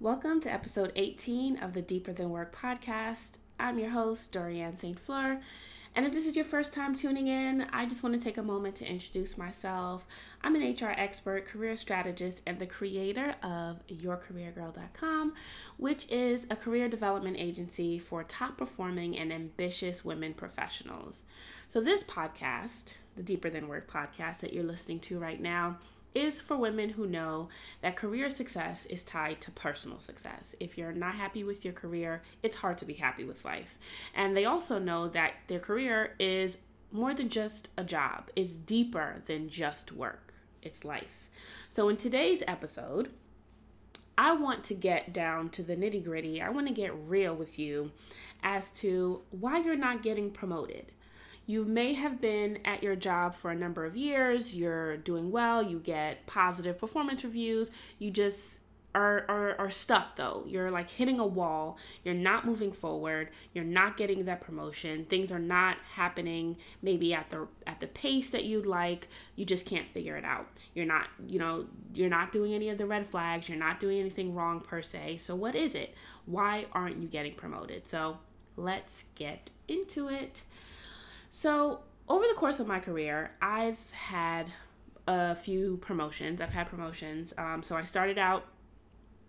Welcome to episode 18 of the Deeper Than Work podcast. I'm your host, Dorianne St. Fleur. And if this is your first time tuning in, I just want to take a moment to introduce myself. I'm an HR expert, career strategist, and the creator of YourCareerGirl.com, which is a career development agency for top performing and ambitious women professionals. So, this podcast, the Deeper Than Work podcast that you're listening to right now, is for women who know that career success is tied to personal success. If you're not happy with your career, it's hard to be happy with life. And they also know that their career is more than just a job, it's deeper than just work, it's life. So, in today's episode, I want to get down to the nitty gritty. I want to get real with you as to why you're not getting promoted you may have been at your job for a number of years, you're doing well, you get positive performance reviews, you just are, are, are stuck though. You're like hitting a wall, you're not moving forward, you're not getting that promotion, things are not happening maybe at the at the pace that you'd like, you just can't figure it out. You're not, you know, you're not doing any of the red flags, you're not doing anything wrong per se. So what is it? Why aren't you getting promoted? So let's get into it. So, over the course of my career, I've had a few promotions. I've had promotions. Um, so, I started out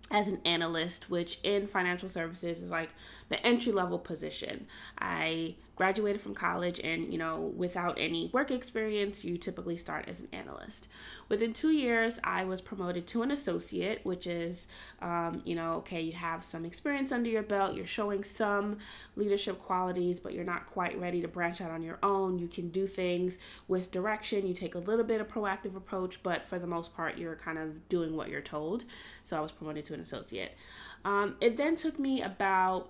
as an analyst, which in financial services is like the entry level position. I graduated from college and you know without any work experience you typically start as an analyst. Within two years i was promoted to an associate which is um, you know okay you have some experience under your belt you're showing some leadership qualities but you're not quite ready to branch out on your own. You can do things with direction you take a little bit of proactive approach but for the most part you're kind of doing what you're told. So i was promoted to an associate. Um, it then took me about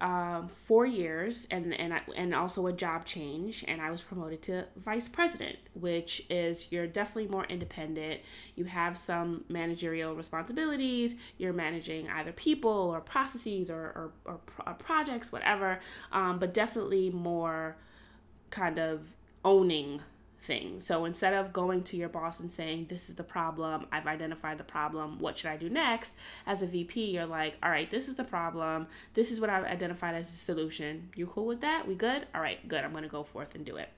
um, four years and and I, and also a job change and I was promoted to vice president which is you're definitely more independent. You have some managerial responsibilities. You're managing either people or processes or, or, or, or projects whatever um, but definitely more kind of owning thing. So instead of going to your boss and saying, This is the problem, I've identified the problem, what should I do next? As a VP, you're like, All right, this is the problem, this is what I've identified as a solution. You cool with that? We good? All right, good. I'm gonna go forth and do it.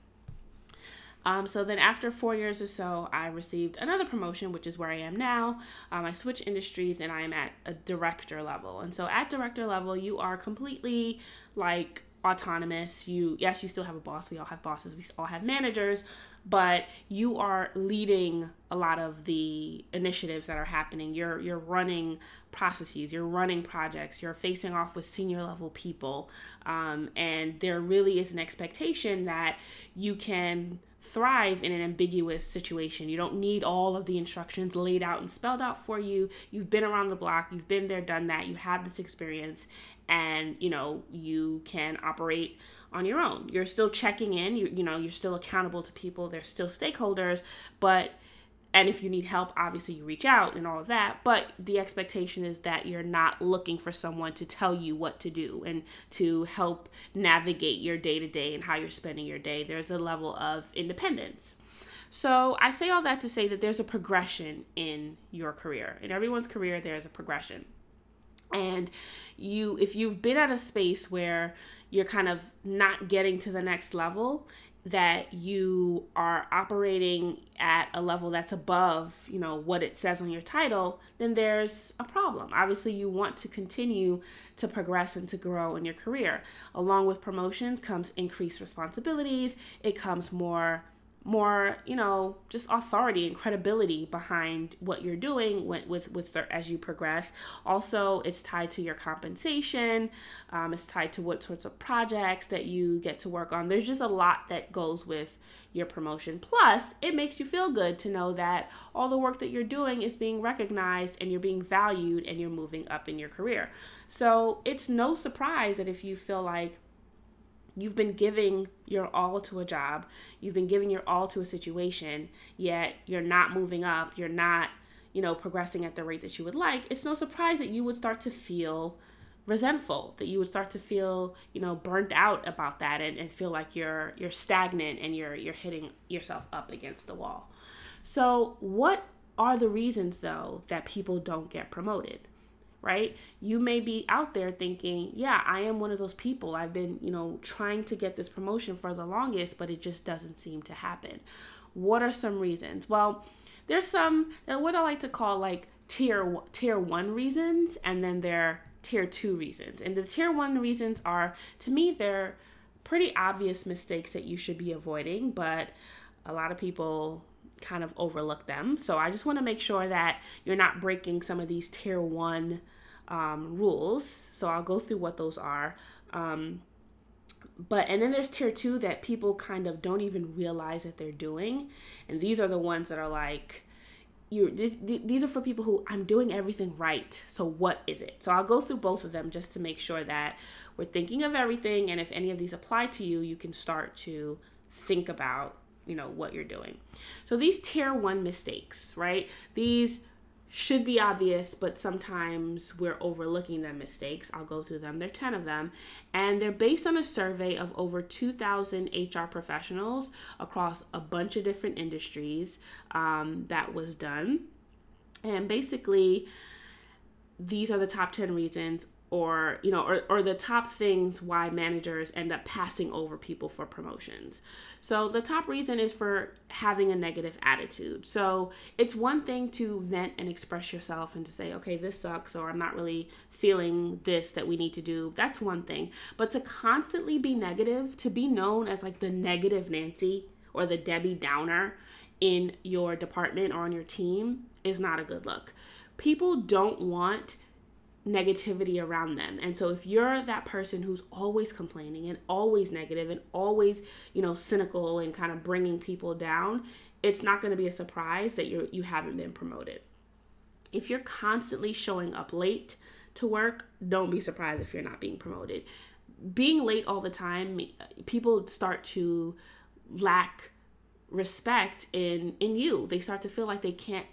Um, so then, after four years or so, I received another promotion, which is where I am now. Um, I switched industries and I am at a director level. And so, at director level, you are completely like autonomous. You, yes, you still have a boss. We all have bosses. We all have managers, but you are leading a lot of the initiatives that are happening. You're you're running processes, you're running projects, you're facing off with senior level people, um, and there really is an expectation that you can thrive in an ambiguous situation. You don't need all of the instructions laid out and spelled out for you. You've been around the block, you've been there, done that, you have this experience, and you know you can operate on your own. You're still checking in, you, you know, you're still accountable to people, there's still stakeholders, but and if you need help, obviously you reach out and all of that. But the expectation is that you're not looking for someone to tell you what to do and to help navigate your day to day and how you're spending your day. There's a level of independence. So I say all that to say that there's a progression in your career. In everyone's career, there's a progression and you if you've been at a space where you're kind of not getting to the next level that you are operating at a level that's above you know what it says on your title then there's a problem. Obviously you want to continue to progress and to grow in your career. Along with promotions comes increased responsibilities. It comes more more you know just authority and credibility behind what you're doing with with, with as you progress. Also it's tied to your compensation um, it's tied to what sorts of projects that you get to work on. There's just a lot that goes with your promotion. Plus it makes you feel good to know that all the work that you're doing is being recognized and you're being valued and you're moving up in your career. So it's no surprise that if you feel like You've been giving your all to a job, you've been giving your all to a situation, yet you're not moving up, you're not, you know, progressing at the rate that you would like. It's no surprise that you would start to feel resentful, that you would start to feel, you know, burnt out about that and, and feel like you're you're stagnant and you're you're hitting yourself up against the wall. So what are the reasons though that people don't get promoted? Right? You may be out there thinking, yeah, I am one of those people. I've been, you know, trying to get this promotion for the longest, but it just doesn't seem to happen. What are some reasons? Well, there's some what I like to call like tier tier 1 reasons and then there are tier 2 reasons. And the tier 1 reasons are to me they're pretty obvious mistakes that you should be avoiding, but a lot of people kind of overlook them. So I just want to make sure that you're not breaking some of these tier one um, rules. So I'll go through what those are. Um, but and then there's tier two that people kind of don't even realize that they're doing, and these are the ones that are like, you these are for people who I'm doing everything right. So what is it? So I'll go through both of them just to make sure that we're thinking of everything, and if any of these apply to you, you can start to think about you know what you're doing. So these tier 1 mistakes, right? These should be obvious, but sometimes we're overlooking them mistakes. I'll go through them. There are 10 of them, and they're based on a survey of over 2,000 HR professionals across a bunch of different industries um, that was done. And basically, these are the top 10 reasons or you know or, or the top things why managers end up passing over people for promotions. So the top reason is for having a negative attitude. So it's one thing to vent and express yourself and to say okay this sucks or i'm not really feeling this that we need to do that's one thing. But to constantly be negative to be known as like the negative nancy or the debbie downer in your department or on your team is not a good look. People don't want negativity around them. And so if you're that person who's always complaining and always negative and always, you know, cynical and kind of bringing people down, it's not going to be a surprise that you you haven't been promoted. If you're constantly showing up late to work, don't be surprised if you're not being promoted. Being late all the time, people start to lack respect in in you. They start to feel like they can't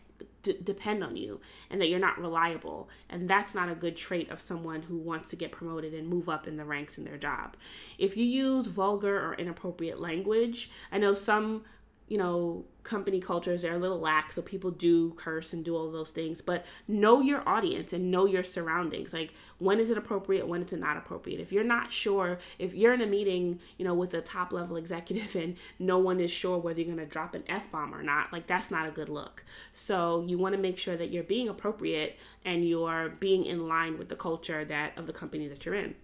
d- depend on you and that you're not reliable. And that's not a good trait of someone who wants to get promoted and move up in the ranks in their job. If you use vulgar or inappropriate language, I know some you know, company cultures are a little lax, so people do curse and do all those things. But know your audience and know your surroundings. Like, when is it appropriate? When is it not appropriate? If you're not sure, if you're in a meeting, you know, with a top level executive and no one is sure whether you're going to drop an F bomb or not, like, that's not a good look. So, you want to make sure that you're being appropriate and you're being in line with the culture that of the company that you're in.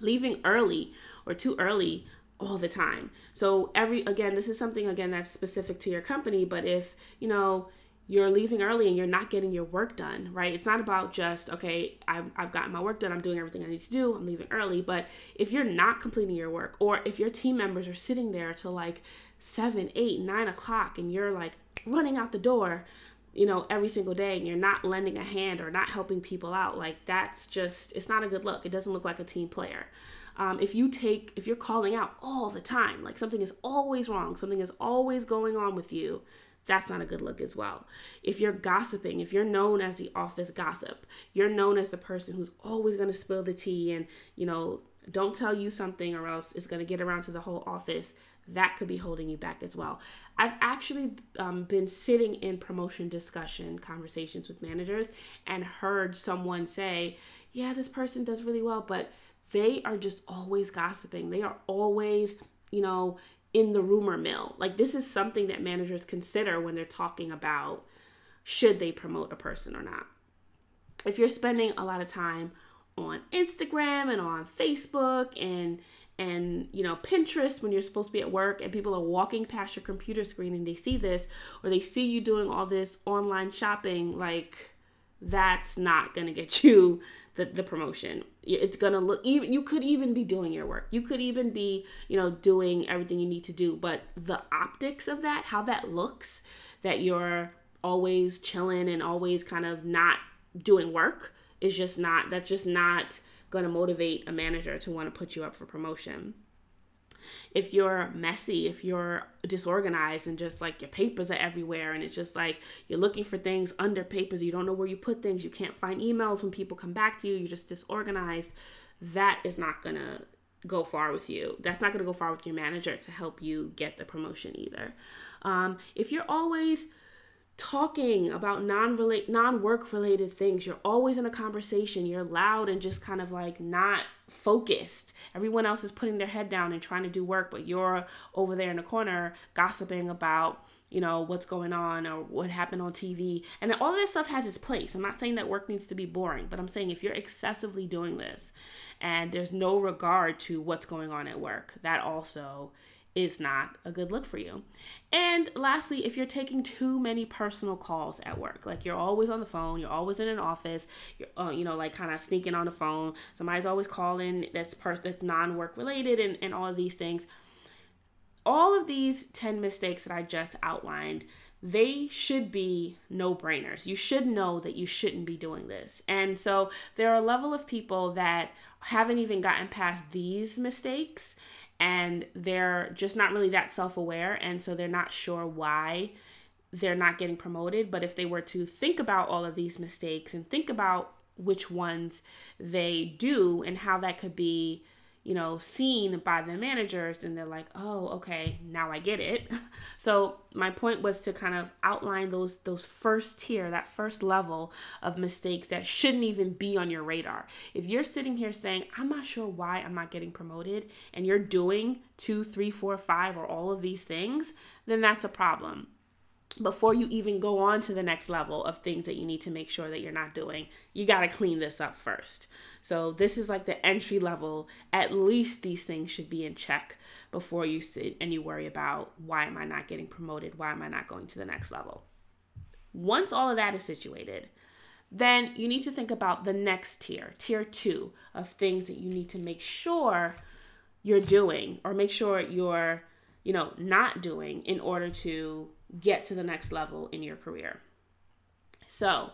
Leaving early or too early all the time. So every again, this is something again that's specific to your company, but if, you know, you're leaving early and you're not getting your work done, right? It's not about just, okay, I've, I've gotten my work done, I'm doing everything I need to do, I'm leaving early. But if you're not completing your work, or if your team members are sitting there till like seven, eight, nine o'clock and you're like running out the door, you know, every single day and you're not lending a hand or not helping people out, like that's just, it's not a good look. It doesn't look like a team player. Um, if you take, if you're calling out all the time, like something is always wrong, something is always going on with you, that's not a good look as well. If you're gossiping, if you're known as the office gossip, you're known as the person who's always going to spill the tea and, you know, don't tell you something or else it's going to get around to the whole office that could be holding you back as well. I've actually um, been sitting in promotion discussion conversations with managers and heard someone say, Yeah, this person does really well, but they are just always gossiping. They are always, you know, in the rumor mill. Like, this is something that managers consider when they're talking about should they promote a person or not. If you're spending a lot of time on Instagram and on Facebook and and you know Pinterest when you're supposed to be at work and people are walking past your computer screen and they see this or they see you doing all this online shopping like that's not going to get you the, the promotion. It's going to look even you could even be doing your work. You could even be you know doing everything you need to do but the optics of that how that looks that you're always chilling and always kind of not doing work is just not that's just not going to motivate a manager to want to put you up for promotion. If you're messy, if you're disorganized and just like your papers are everywhere and it's just like you're looking for things under papers, you don't know where you put things, you can't find emails when people come back to you, you're just disorganized, that is not going to go far with you. That's not going to go far with your manager to help you get the promotion either. Um, if you're always talking about non-relate non-work related things. You're always in a conversation. You're loud and just kind of like not focused. Everyone else is putting their head down and trying to do work but you're over there in the corner gossiping about you know what's going on or what happened on TV and all this stuff has its place. I'm not saying that work needs to be boring but I'm saying if you're excessively doing this and there's no regard to what's going on at work that also is not a good look for you. And lastly, if you're taking too many personal calls at work, like you're always on the phone, you're always in an office, you're uh, you know like kind of sneaking on the phone, somebody's always calling that's per- that's non-work related and and all of these things. All of these 10 mistakes that I just outlined, they should be no brainers. You should know that you shouldn't be doing this. And so there are a level of people that haven't even gotten past these mistakes and they're just not really that self aware. And so they're not sure why they're not getting promoted. But if they were to think about all of these mistakes and think about which ones they do and how that could be you know, seen by the managers and they're like, "Oh, okay, now I get it." so, my point was to kind of outline those those first tier, that first level of mistakes that shouldn't even be on your radar. If you're sitting here saying, "I'm not sure why I'm not getting promoted," and you're doing two, three, four, five, or all of these things, then that's a problem before you even go on to the next level of things that you need to make sure that you're not doing, you got to clean this up first. So, this is like the entry level. At least these things should be in check before you sit and you worry about why am I not getting promoted? Why am I not going to the next level? Once all of that is situated, then you need to think about the next tier, tier two of things that you need to make sure you're doing or make sure you're, you know, not doing in order to get to the next level in your career. So,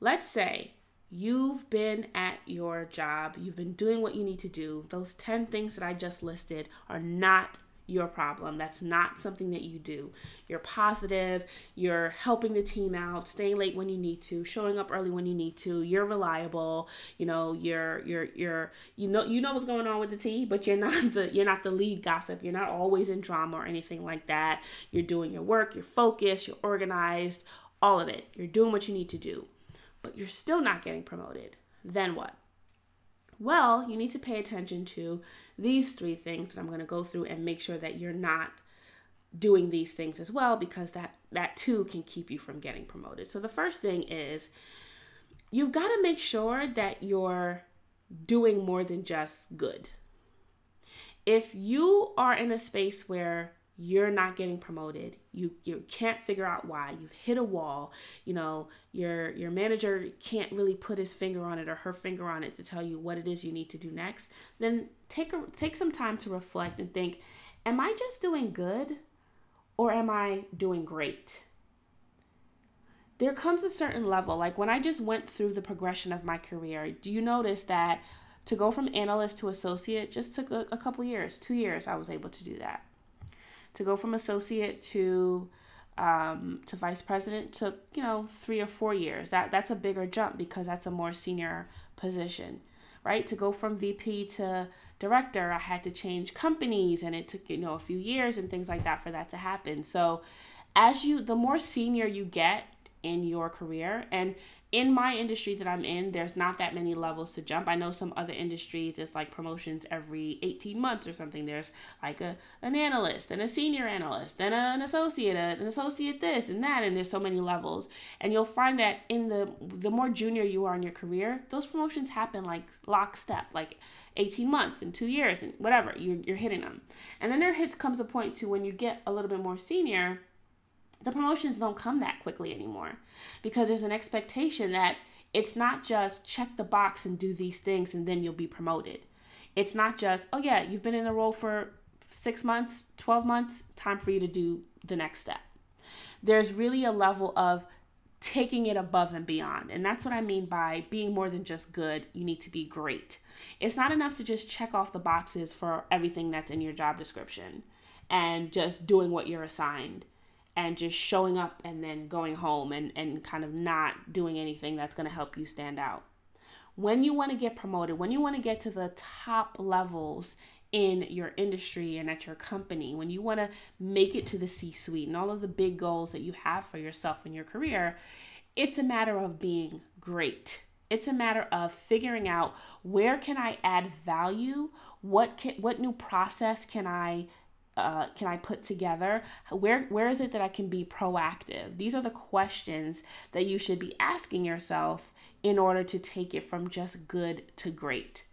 let's say you've been at your job, you've been doing what you need to do. Those 10 things that I just listed are not your problem. That's not something that you do. You're positive, you're helping the team out, staying late when you need to, showing up early when you need to. You're reliable, you know, you're you're you're you know you know what's going on with the team, but you're not the you're not the lead gossip. You're not always in drama or anything like that. You're doing your work, you're focused, you're organized, all of it. You're doing what you need to do. But you're still not getting promoted. Then what? Well, you need to pay attention to these three things that I'm going to go through and make sure that you're not doing these things as well because that that too can keep you from getting promoted. So the first thing is you've got to make sure that you're doing more than just good. If you are in a space where you're not getting promoted. You you can't figure out why. You've hit a wall. You know your your manager can't really put his finger on it or her finger on it to tell you what it is you need to do next. Then take a take some time to reflect and think am i just doing good or am i doing great? There comes a certain level like when i just went through the progression of my career do you notice that to go from analyst to associate just took a, a couple years two years i was able to do that to go from associate to um, to vice president took you know three or four years. That that's a bigger jump because that's a more senior position, right? To go from VP to director, I had to change companies, and it took you know a few years and things like that for that to happen. So, as you the more senior you get in your career, and in my industry that I'm in, there's not that many levels to jump. I know some other industries, it's like promotions every 18 months or something. There's like a, an analyst and a senior analyst and a, an associate, an associate this and that, and there's so many levels. And you'll find that in the the more junior you are in your career, those promotions happen like lockstep, like 18 months and two years and whatever, you're, you're hitting them. And then there hits comes a point to when you get a little bit more senior, the promotions don't come that quickly anymore because there's an expectation that it's not just check the box and do these things and then you'll be promoted. It's not just, oh yeah, you've been in a role for six months, 12 months, time for you to do the next step. There's really a level of taking it above and beyond. And that's what I mean by being more than just good, you need to be great. It's not enough to just check off the boxes for everything that's in your job description and just doing what you're assigned and just showing up and then going home and, and kind of not doing anything that's going to help you stand out. When you want to get promoted, when you want to get to the top levels in your industry and at your company, when you want to make it to the C suite and all of the big goals that you have for yourself in your career, it's a matter of being great. It's a matter of figuring out where can I add value? What can, what new process can I uh, can I put together? Where where is it that I can be proactive? These are the questions that you should be asking yourself in order to take it from just good to great.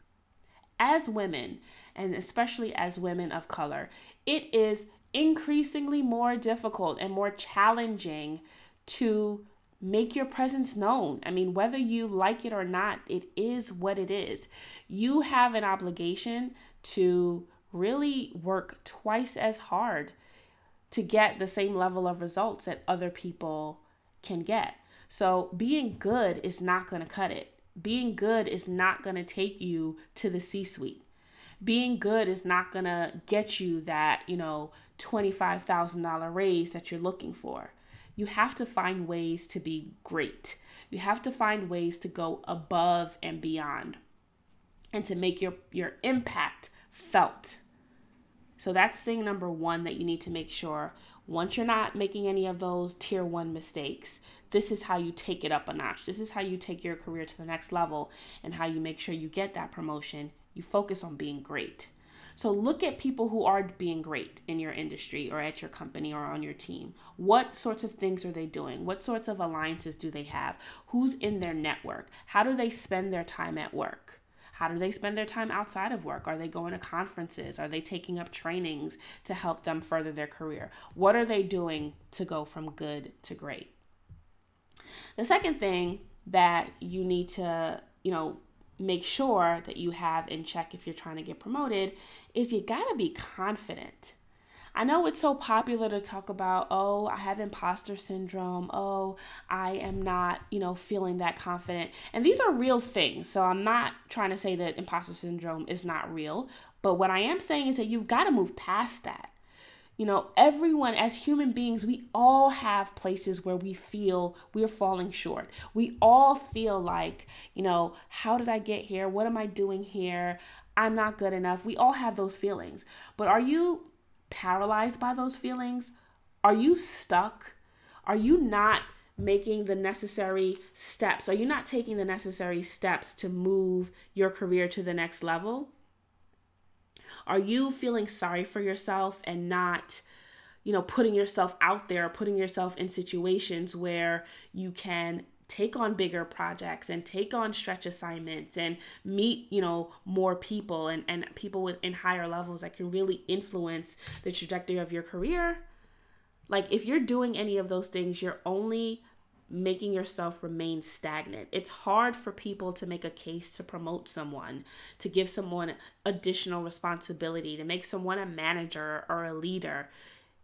As women, and especially as women of color, it is increasingly more difficult and more challenging to make your presence known. I mean, whether you like it or not, it is what it is. You have an obligation to really work twice as hard to get the same level of results that other people can get. So, being good is not going to cut it. Being good is not going to take you to the C suite. Being good is not going to get you that, you know, $25,000 raise that you're looking for. You have to find ways to be great. You have to find ways to go above and beyond and to make your, your impact felt. So that's thing number one that you need to make sure. Once you're not making any of those tier one mistakes, this is how you take it up a notch. This is how you take your career to the next level and how you make sure you get that promotion. You focus on being great. So look at people who are being great in your industry or at your company or on your team. What sorts of things are they doing? What sorts of alliances do they have? Who's in their network? How do they spend their time at work? How do they spend their time outside of work? Are they going to conferences? Are they taking up trainings to help them further their career? What are they doing to go from good to great? The second thing that you need to, you know, make sure that you have in check if you're trying to get promoted is you got to be confident. I know it's so popular to talk about, oh, I have imposter syndrome. Oh, I am not, you know, feeling that confident. And these are real things. So I'm not trying to say that imposter syndrome is not real. But what I am saying is that you've got to move past that. You know, everyone, as human beings, we all have places where we feel we're falling short. We all feel like, you know, how did I get here? What am I doing here? I'm not good enough. We all have those feelings. But are you paralyzed by those feelings? Are you stuck? Are you not making the necessary steps? Are you not taking the necessary steps to move your career to the next level? Are you feeling sorry for yourself and not, you know, putting yourself out there, putting yourself in situations where you can take on bigger projects and take on stretch assignments and meet you know more people and, and people with in higher levels that can really influence the trajectory of your career like if you're doing any of those things you're only making yourself remain stagnant. It's hard for people to make a case to promote someone, to give someone additional responsibility, to make someone a manager or a leader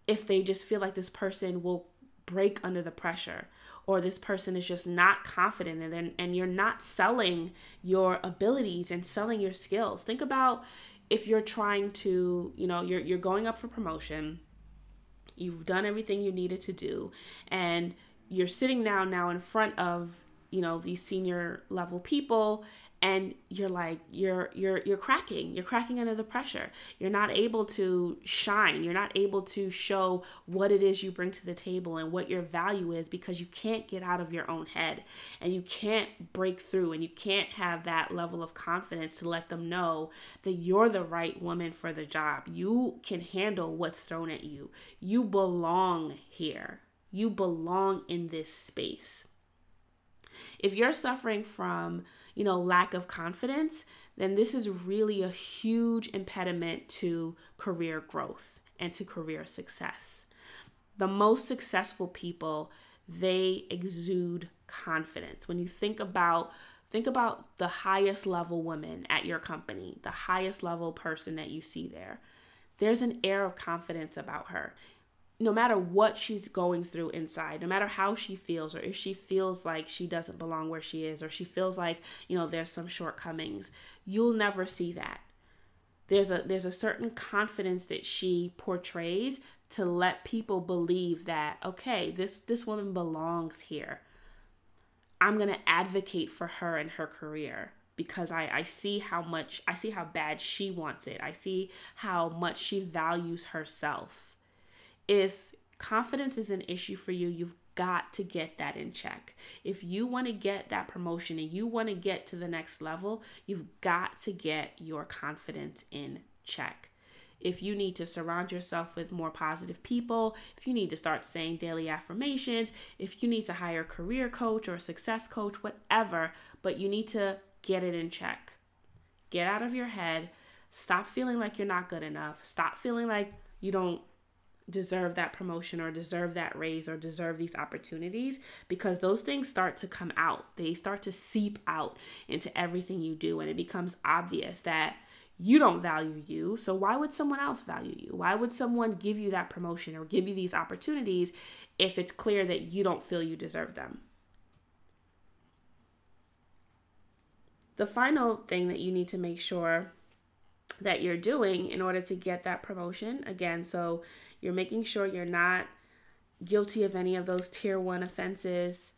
if they just feel like this person will break under the pressure or this person is just not confident and and you're not selling your abilities and selling your skills. Think about if you're trying to, you know, you're you're going up for promotion. You've done everything you needed to do and you're sitting down now in front of, you know, these senior level people and you're like you're you're you're cracking you're cracking under the pressure. You're not able to shine. You're not able to show what it is you bring to the table and what your value is because you can't get out of your own head and you can't break through and you can't have that level of confidence to let them know that you're the right woman for the job. You can handle what's thrown at you. You belong here. You belong in this space if you're suffering from you know, lack of confidence, then this is really a huge impediment to career growth and to career success. The most successful people, they exude confidence. When you think about think about the highest level woman at your company, the highest level person that you see there. There's an air of confidence about her no matter what she's going through inside, no matter how she feels, or if she feels like she doesn't belong where she is, or she feels like, you know, there's some shortcomings, you'll never see that. There's a there's a certain confidence that she portrays to let people believe that, okay, this this woman belongs here. I'm gonna advocate for her and her career. because I, I see how much I see how bad she wants it. I see how much she values herself. If confidence is an issue for you, you've got to get that in check. If you want to get that promotion and you want to get to the next level, you've got to get your confidence in check. If you need to surround yourself with more positive people, if you need to start saying daily affirmations, if you need to hire a career coach or a success coach, whatever, but you need to get it in check. Get out of your head. Stop feeling like you're not good enough. Stop feeling like you don't deserve that promotion or deserve that raise or deserve these opportunities because those things start to come out. They start to seep out into everything you do, and it becomes obvious that you don't value you. So, why would someone else value you? Why would someone give you that promotion or give you these opportunities if it's clear that you don't feel you deserve them? The final thing that you need to make sure that you're doing in order to get that promotion again, so you're making sure you're not guilty of any of those tier one offenses.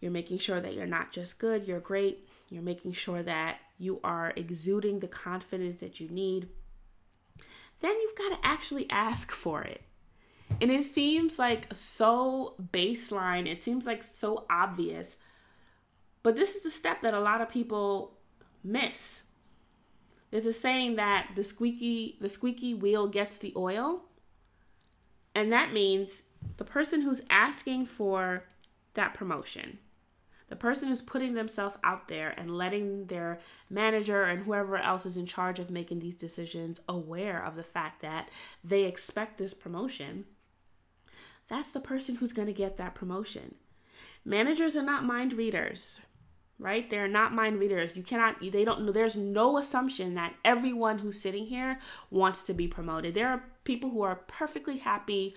You're making sure that you're not just good, you're great. You're making sure that you are exuding the confidence that you need. Then you've got to actually ask for it. And it seems like so baseline, it seems like so obvious. But this is the step that a lot of people miss. There's a saying that the squeaky the squeaky wheel gets the oil. And that means the person who's asking for that promotion, the person who's putting themselves out there and letting their manager and whoever else is in charge of making these decisions aware of the fact that they expect this promotion, that's the person who's going to get that promotion. Managers are not mind readers right? They're not mind readers. You cannot, they don't, there's no assumption that everyone who's sitting here wants to be promoted. There are people who are perfectly happy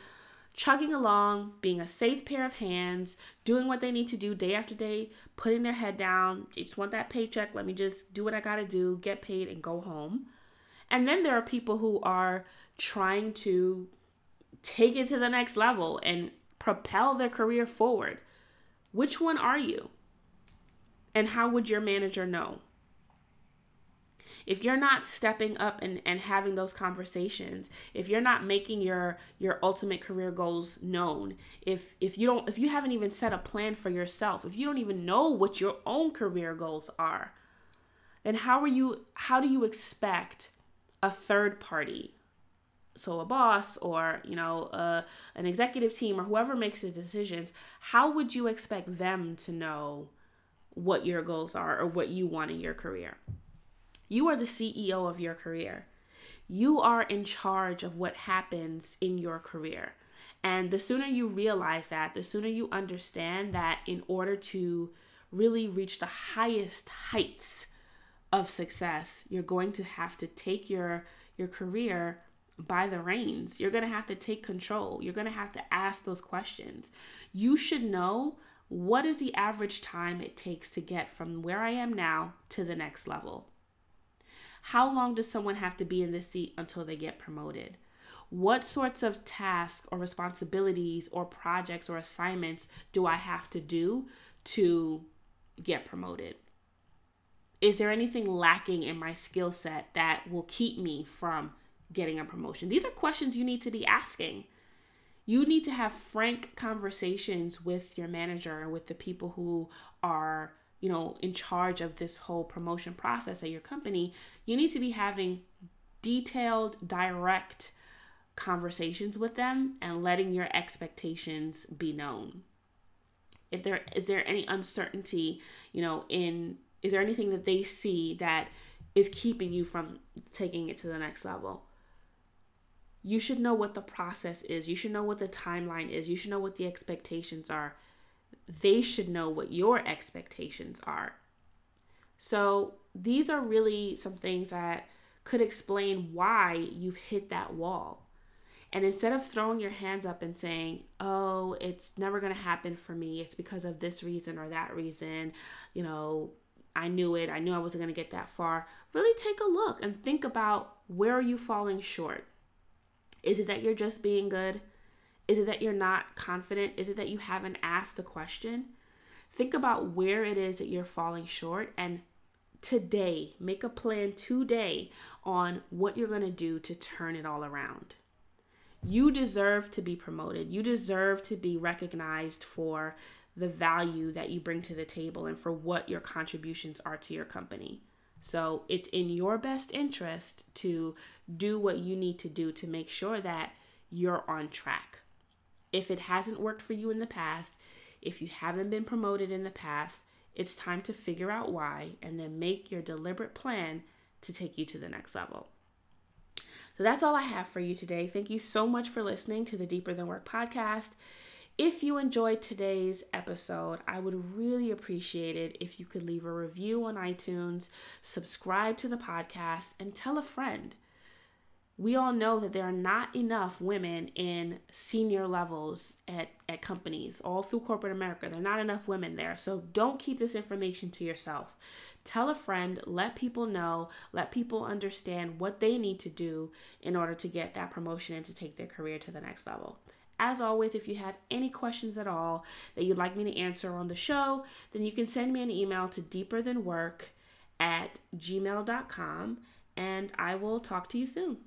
chugging along, being a safe pair of hands, doing what they need to do day after day, putting their head down. They just want that paycheck. Let me just do what I got to do, get paid, and go home. And then there are people who are trying to take it to the next level and propel their career forward. Which one are you? And how would your manager know? If you're not stepping up and, and having those conversations, if you're not making your your ultimate career goals known, if if you don't if you haven't even set a plan for yourself, if you don't even know what your own career goals are, then how are you how do you expect a third party so a boss or you know uh, an executive team or whoever makes the decisions how would you expect them to know what your goals are or what you want in your career. You are the CEO of your career. You are in charge of what happens in your career. And the sooner you realize that, the sooner you understand that in order to really reach the highest heights of success, you're going to have to take your your career by the reins. You're going to have to take control. You're going to have to ask those questions. You should know what is the average time it takes to get from where I am now to the next level? How long does someone have to be in this seat until they get promoted? What sorts of tasks or responsibilities or projects or assignments do I have to do to get promoted? Is there anything lacking in my skill set that will keep me from getting a promotion? These are questions you need to be asking you need to have frank conversations with your manager and with the people who are you know in charge of this whole promotion process at your company. You need to be having detailed direct conversations with them and letting your expectations be known. If there is there any uncertainty you know in is there anything that they see that is keeping you from taking it to the next level you should know what the process is. You should know what the timeline is. You should know what the expectations are. They should know what your expectations are. So, these are really some things that could explain why you've hit that wall. And instead of throwing your hands up and saying, oh, it's never going to happen for me, it's because of this reason or that reason, you know, I knew it, I knew I wasn't going to get that far, really take a look and think about where are you falling short? Is it that you're just being good? Is it that you're not confident? Is it that you haven't asked the question? Think about where it is that you're falling short and today. Make a plan today on what you're going to do to turn it all around. You deserve to be promoted. You deserve to be recognized for the value that you bring to the table and for what your contributions are to your company. So it's in your best interest to do what you need to do to make sure that you're on track. If it hasn't worked for you in the past, if you haven't been promoted in the past, it's time to figure out why and then make your deliberate plan to take you to the next level. So that's all I have for you today. Thank you so much for listening to the Deeper Than Work podcast. If you enjoyed today's episode, I would really appreciate it if you could leave a review on iTunes, subscribe to the podcast, and tell a friend. We all know that there are not enough women in senior levels at, at companies, all through corporate America. There are not enough women there. So don't keep this information to yourself. Tell a friend, let people know, let people understand what they need to do in order to get that promotion and to take their career to the next level. As always, if you have any questions at all that you'd like me to answer on the show, then you can send me an email to deeperthanwork at gmail.com and I will talk to you soon.